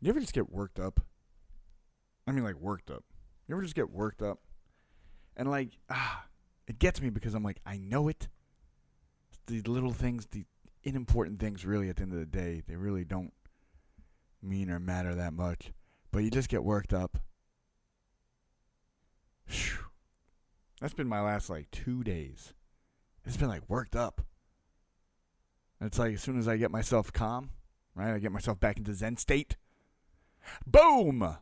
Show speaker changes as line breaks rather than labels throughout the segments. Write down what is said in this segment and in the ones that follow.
You ever just get worked up? I mean, like worked up. You ever just get worked up? And like, ah, it gets me because I'm like, I know it. The little things, the unimportant things, really, at the end of the day, they really don't mean or matter that much. But you just get worked up. Phew. That's been my last like two days. It's been like worked up. And it's like as soon as I get myself calm, right, I get myself back into Zen state. Boom!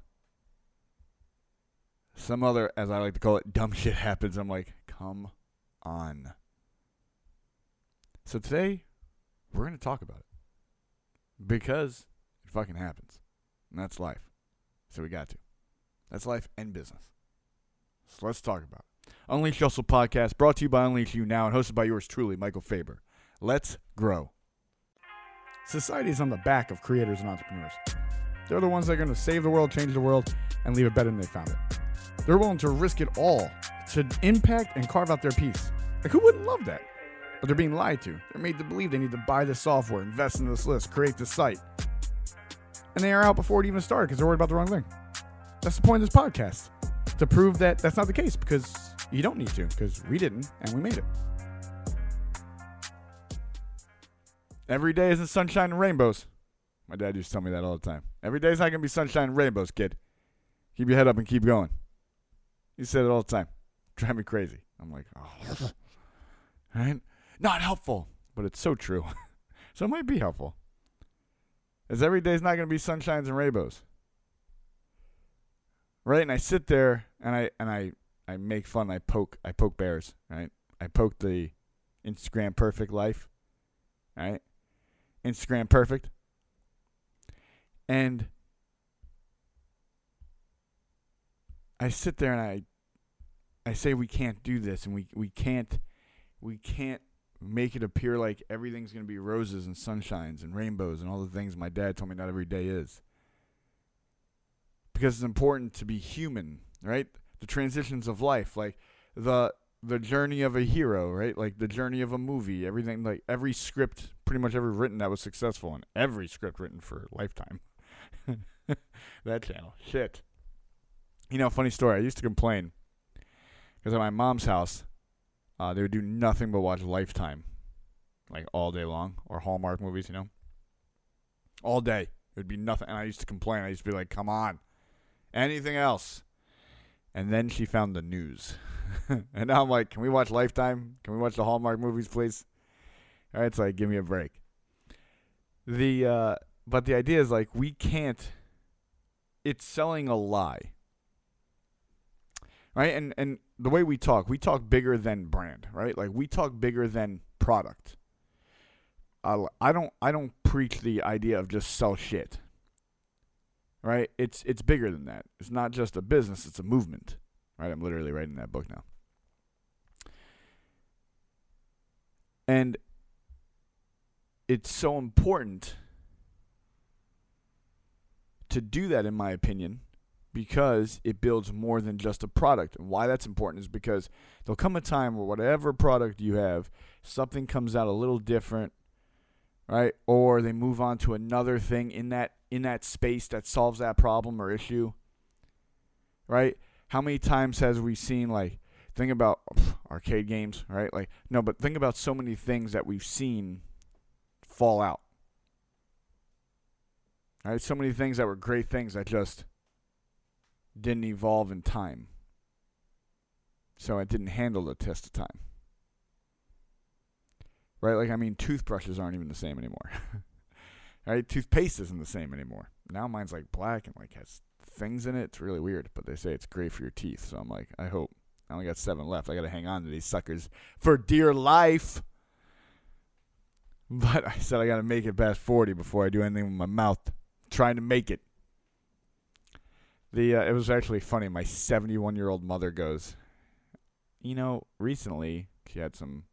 Some other, as I like to call it, dumb shit happens. I'm like, come on. So today, we're going to talk about it. Because it fucking happens. And that's life. So we got to. That's life and business. So let's talk about it. Unleash Hustle Podcast, brought to you by Unleash You Now and hosted by yours truly, Michael Faber. Let's grow. Society is on the back of creators and entrepreneurs. They're the ones that are going to save the world, change the world, and leave it better than they found it. They're willing to risk it all to impact and carve out their piece. Like, who wouldn't love that? But they're being lied to. They're made to believe they need to buy this software, invest in this list, create this site. And they are out before it even started because they're worried about the wrong thing. That's the point of this podcast to prove that that's not the case because you don't need to because we didn't and we made it. Every day isn't sunshine and rainbows. My dad used to tell me that all the time. Every day's not gonna be sunshine and rainbows, kid. Keep your head up and keep going. He said it all the time. Drive me crazy. I'm like, oh, right? Not helpful, but it's so true. so it might be helpful. As every day's not gonna be sunshines and rainbows, right? And I sit there and I and I I make fun. I poke I poke bears, right? I poke the Instagram perfect life, right? Instagram perfect. And I sit there and I I say we can't do this and we we can't we can't make it appear like everything's going to be roses and sunshines and rainbows and all the things my dad told me not every day is. Because it's important to be human, right? The transitions of life, like the the journey of a hero, right? Like the journey of a movie, everything like every script pretty much ever written that was successful and every script written for Lifetime. that channel. Shit. You know, funny story. I used to complain because at my mom's house, uh, they would do nothing but watch Lifetime, like all day long, or Hallmark movies. You know, all day. It would be nothing. And I used to complain. I used to be like, "Come on, anything else?" And then she found the news, and now I'm like, "Can we watch Lifetime? Can we watch the Hallmark movies, please?" All right, so like, give me a break. The uh, but the idea is like we can't. It's selling a lie right? And and the way we talk, we talk bigger than brand, right? Like we talk bigger than product. Uh, I don't I don't preach the idea of just sell shit. Right? It's it's bigger than that. It's not just a business, it's a movement. Right? I'm literally writing that book now. And it's so important to do that in my opinion because it builds more than just a product. And why that's important is because there'll come a time where whatever product you have, something comes out a little different, right? Or they move on to another thing in that in that space that solves that problem or issue. Right? How many times has we seen like think about pff, arcade games, right? Like no, but think about so many things that we've seen fall out. Right? So many things that were great things that just didn't evolve in time. So it didn't handle the test of time. Right? Like, I mean, toothbrushes aren't even the same anymore. right? Toothpaste isn't the same anymore. Now mine's like black and like has things in it. It's really weird, but they say it's great for your teeth. So I'm like, I hope. I only got seven left. I got to hang on to these suckers for dear life. But I said I got to make it past 40 before I do anything with my mouth. Trying to make it. The uh, it was actually funny. My 71 year old mother goes, you know, recently she had some,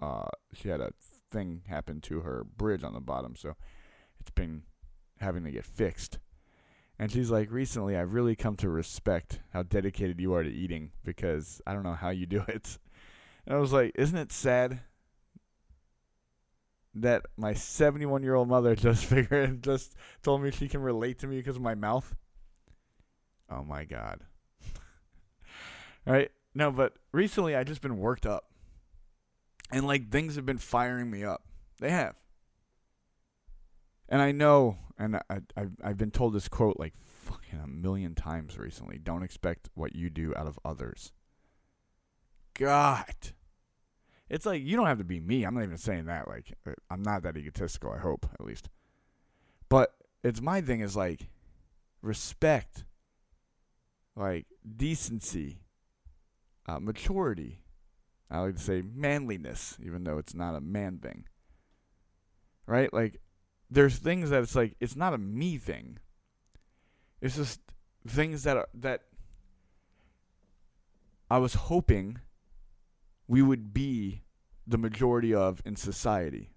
uh, she had a thing happen to her bridge on the bottom, so it's been having to get fixed. And she's like, recently I've really come to respect how dedicated you are to eating because I don't know how you do it. And I was like, isn't it sad that my 71 year old mother just figured just told me she can relate to me because of my mouth. Oh my god. right? No, but recently I just been worked up. And like things have been firing me up. They have. And I know, and I, I've, I've been told this quote like fucking a million times recently. Don't expect what you do out of others. God. It's like you don't have to be me. I'm not even saying that. Like uh, I'm not that egotistical. I hope at least. But it's my thing is like respect, like decency, uh, maturity. I like to say manliness, even though it's not a man thing. Right? Like there's things that it's like it's not a me thing. It's just things that are that I was hoping we would be the majority of in society.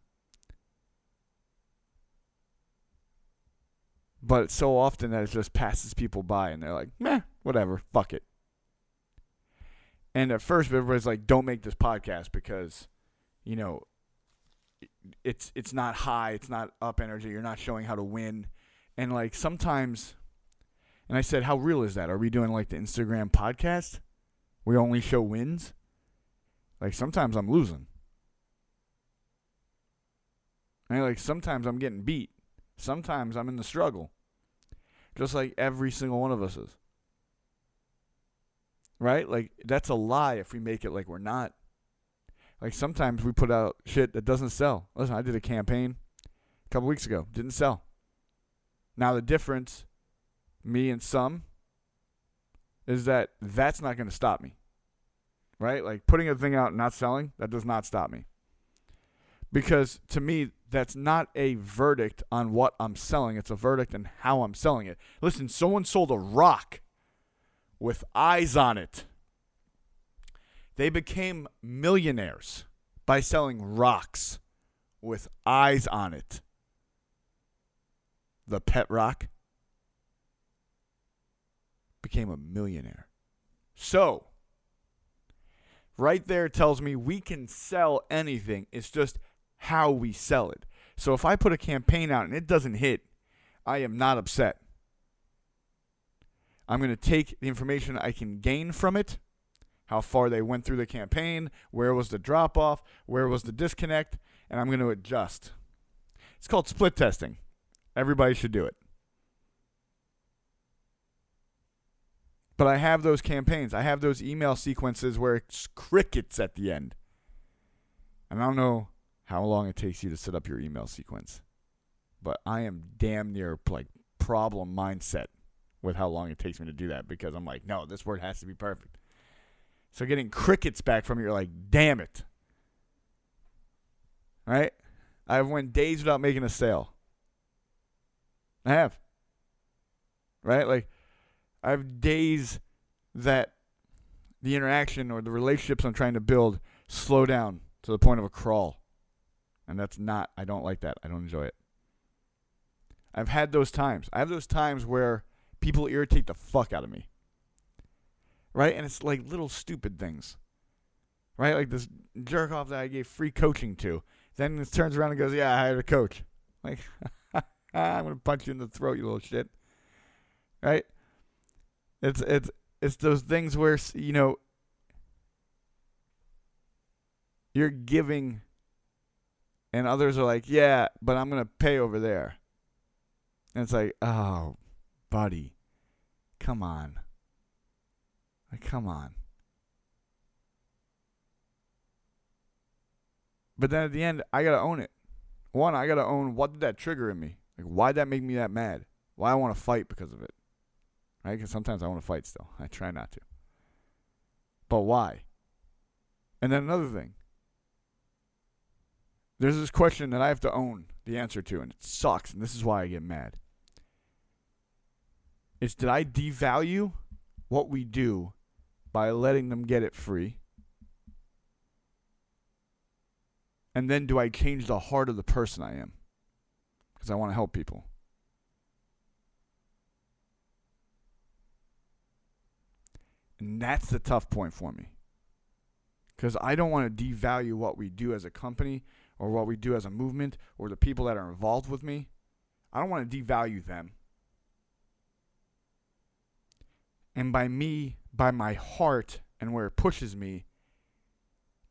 But so often that it just passes people by and they're like, meh, whatever, fuck it. And at first everybody's like, don't make this podcast because, you know, it's it's not high, it's not up energy, you're not showing how to win. And like sometimes and I said, How real is that? Are we doing like the Instagram podcast? We only show wins? Like sometimes I'm losing. And like sometimes I'm getting beat. Sometimes I'm in the struggle. Just like every single one of us is. Right? Like that's a lie if we make it like we're not. Like sometimes we put out shit that doesn't sell. Listen, I did a campaign a couple weeks ago, didn't sell. Now the difference me and some is that that's not going to stop me right? Like putting a thing out and not selling, that does not stop me. Because to me, that's not a verdict on what I'm selling. It's a verdict on how I'm selling it. Listen, someone sold a rock with eyes on it. They became millionaires by selling rocks with eyes on it. The pet rock became a millionaire. So, right there tells me we can sell anything. It's just how we sell it. So if I put a campaign out and it doesn't hit, I am not upset. I'm going to take the information I can gain from it, how far they went through the campaign, where was the drop off, where was the disconnect, and I'm going to adjust. It's called split testing. Everybody should do it. But I have those campaigns. I have those email sequences where it's crickets at the end. And I don't know how long it takes you to set up your email sequence. But I am damn near like problem mindset with how long it takes me to do that because I'm like, no, this word has to be perfect. So getting crickets back from you, you're like, damn it. Right? I've went days without making a sale. I have. Right? Like I have days that the interaction or the relationships I'm trying to build slow down to the point of a crawl. And that's not, I don't like that. I don't enjoy it. I've had those times. I have those times where people irritate the fuck out of me. Right? And it's like little stupid things. Right? Like this jerk off that I gave free coaching to. Then it turns around and goes, Yeah, I hired a coach. Like, I'm going to punch you in the throat, you little shit. Right? It's it's it's those things where you know you're giving and others are like, "Yeah, but I'm going to pay over there." And it's like, "Oh, buddy. Come on." Like, come on. But then at the end, I got to own it. One, I got to own what did that trigger in me? Like, why did that make me that mad? Why I want to fight because of it? Right? Because sometimes I want to fight still. I try not to. But why? And then another thing. There's this question that I have to own the answer to, and it sucks, and this is why I get mad. It's did I devalue what we do by letting them get it free? And then do I change the heart of the person I am? Because I want to help people. And that's the tough point for me. Because I don't want to devalue what we do as a company or what we do as a movement or the people that are involved with me, I don't want to devalue them. And by me, by my heart and where it pushes me,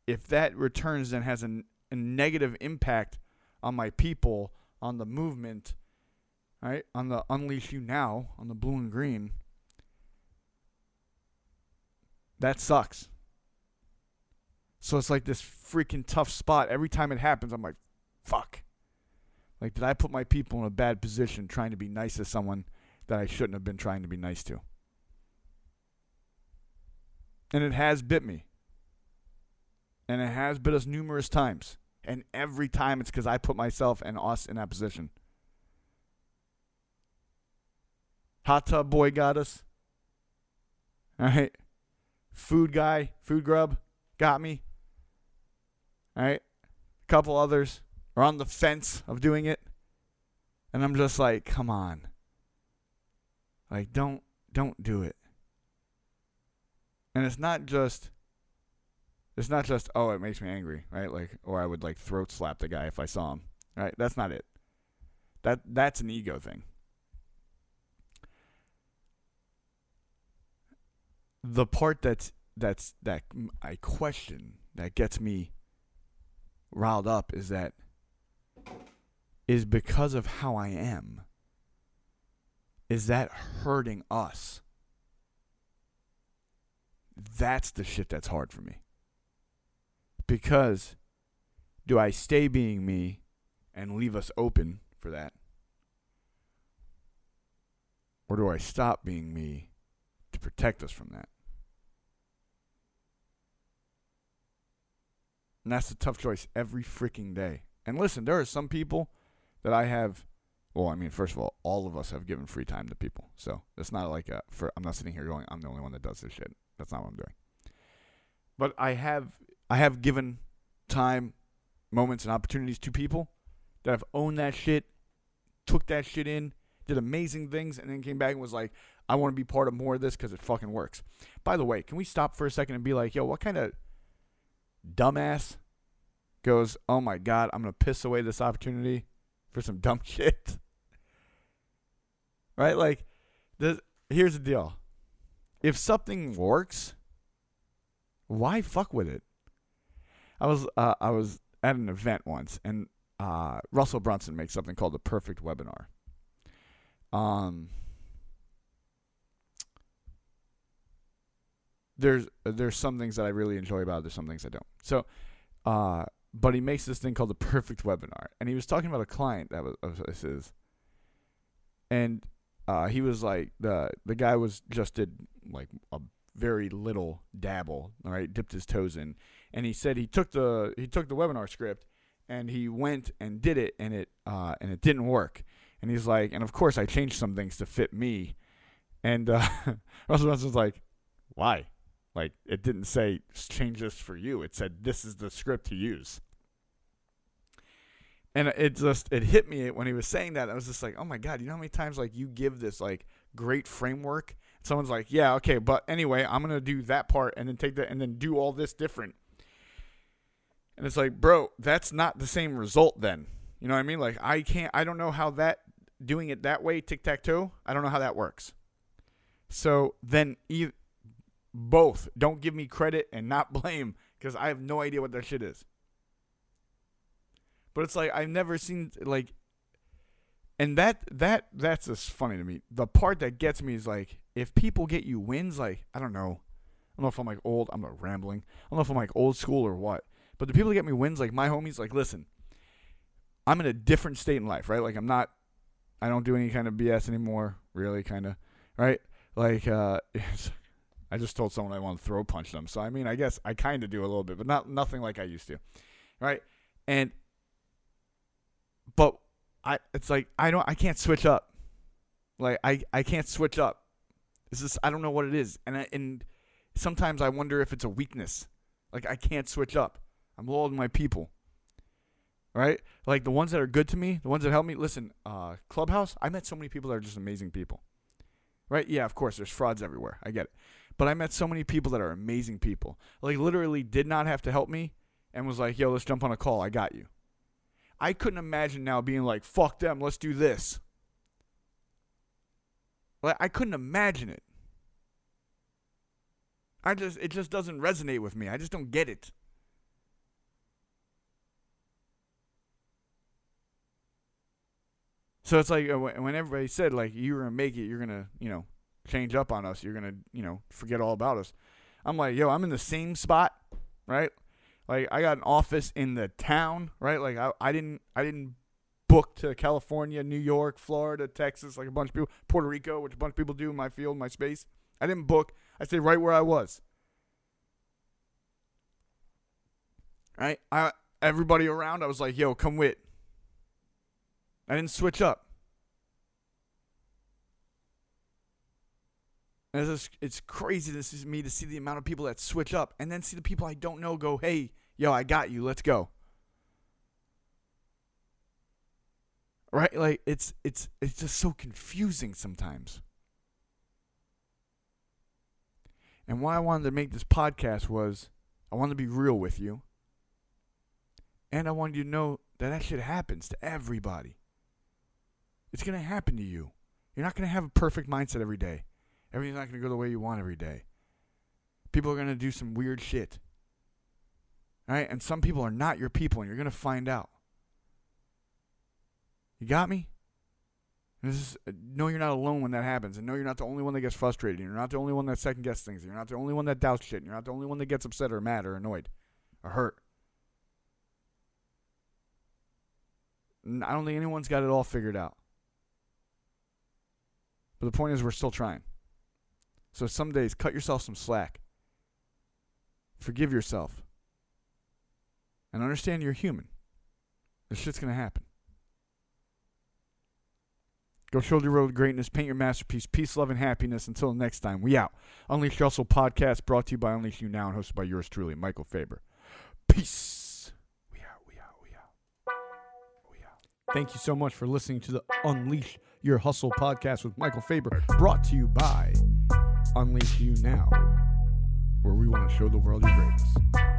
if that returns and has a, a negative impact on my people, on the movement, right? On the Unleash You Now, on the blue and green, that sucks. So it's like this freaking tough spot. Every time it happens, I'm like, fuck. Like, did I put my people in a bad position trying to be nice to someone that I shouldn't have been trying to be nice to? And it has bit me. And it has bit us numerous times. And every time it's because I put myself and us in that position. Hot tub boy got us. All right. Food guy, food grub got me. All right. A couple others are on the fence of doing it. And I'm just like, come on. Like don't don't do it. And it's not just it's not just oh it makes me angry, right? Like or I would like throat slap the guy if I saw him. Right? That's not it. That that's an ego thing. The part that's that's that I question that gets me riled up is that is because of how I am. Is that hurting us? That's the shit that's hard for me. Because do I stay being me and leave us open for that? Or do I stop being me to protect us from that? And that's a tough choice every freaking day. And listen, there are some people that I have. Well, I mean, first of all, all of us have given free time to people, so it's not like a, for I'm not sitting here going, I'm the only one that does this shit. That's not what I'm doing. But I have I have given time, moments, and opportunities to people that have owned that shit, took that shit in, did amazing things, and then came back and was like, I want to be part of more of this because it fucking works. By the way, can we stop for a second and be like, yo, what kind of dumbass goes, oh my God, I'm going to piss away this opportunity for some dumb shit? right? Like, this, here's the deal if something works, why fuck with it? I was uh, I was at an event once, and uh, Russell Brunson makes something called the Perfect Webinar. Um, there's there's some things that I really enjoy about it. There's some things I don't. So, uh, but he makes this thing called the Perfect Webinar, and he was talking about a client that was of his, and uh, he was like the the guy was just did like a very little dabble, all right, dipped his toes in, and he said he took the he took the webinar script and he went and did it and it uh, and it didn't work, and he's like, and of course I changed some things to fit me, and uh, Russell Brunson's like, why? Like it didn't say change this for you. It said this is the script to use. And it just it hit me when he was saying that. I was just like, oh my god, you know how many times like you give this like great framework someone's like, yeah, okay, but anyway, I'm gonna do that part and then take that and then do all this different. And it's like, bro, that's not the same result then. You know what I mean? Like I can't I don't know how that doing it that way, tic tac toe, I don't know how that works. So then e- both don't give me credit and not blame because I have no idea what that shit is. But it's like I've never seen like and that that that's just funny to me. The part that gets me is like if people get you wins, like I don't know, I don't know if I'm like old. I'm not rambling. I don't know if I'm like old school or what. But the people that get me wins, like my homies, like listen, I'm in a different state in life, right? Like I'm not, I don't do any kind of BS anymore, really, kind of, right? Like uh, I just told someone I want to throw punch them, so I mean, I guess I kind of do a little bit, but not nothing like I used to, right? And but I, it's like I don't, I can't switch up. Like I, I can't switch up this is I don't know what it is, and I, and sometimes I wonder if it's a weakness. Like I can't switch up. I'm loyal to my people. Right? Like the ones that are good to me, the ones that help me. Listen, uh, Clubhouse. I met so many people that are just amazing people. Right? Yeah, of course. There's frauds everywhere. I get it. But I met so many people that are amazing people. Like literally did not have to help me, and was like, "Yo, let's jump on a call. I got you." I couldn't imagine now being like, fuck them, let's do this. Like I couldn't imagine it. I just it just doesn't resonate with me. I just don't get it. So it's like uh, when everybody said like you're gonna make it, you're gonna you know change up on us, you're gonna you know forget all about us. I'm like, yo, I'm in the same spot, right? Like I got an office in the town, right? Like I, I didn't I didn't book to California, New York, Florida, Texas, like a bunch of people, Puerto Rico, which a bunch of people do in my field, my space. I didn't book. I stayed right where I was. Right? I everybody around, I was like, yo, come with. I didn't switch up. And it's, it's crazy to me to see the amount of people that switch up and then see the people I don't know go, hey, yo, I got you. Let's go. Right? Like it's it's it's just so confusing sometimes. And why I wanted to make this podcast was I wanted to be real with you. And I wanted you to know that that shit happens to everybody. It's going to happen to you. You're not going to have a perfect mindset every day. Everything's not going to go the way you want every day. People are going to do some weird shit. Right? And some people are not your people, and you're going to find out. You got me? Is, uh, know you're not alone when that happens, and no, you're not the only one that gets frustrated. And you're not the only one that second guesses things. And you're not the only one that doubts shit. And you're not the only one that gets upset or mad or annoyed or hurt. I don't think anyone's got it all figured out. But the point is, we're still trying. So some days, cut yourself some slack. Forgive yourself. And understand you're human. This shit's going to happen. Go shoulder your road to greatness, paint your masterpiece, peace, love, and happiness. Until next time, we out. Unleash Hustle podcast brought to you by Unleash You Now and hosted by yours truly, Michael Faber. Peace. We out, we out, we out. We out. Thank you so much for listening to the Unleash Your Hustle podcast with Michael Faber, brought to you by Unleash You Now, where we want to show the world your greatness.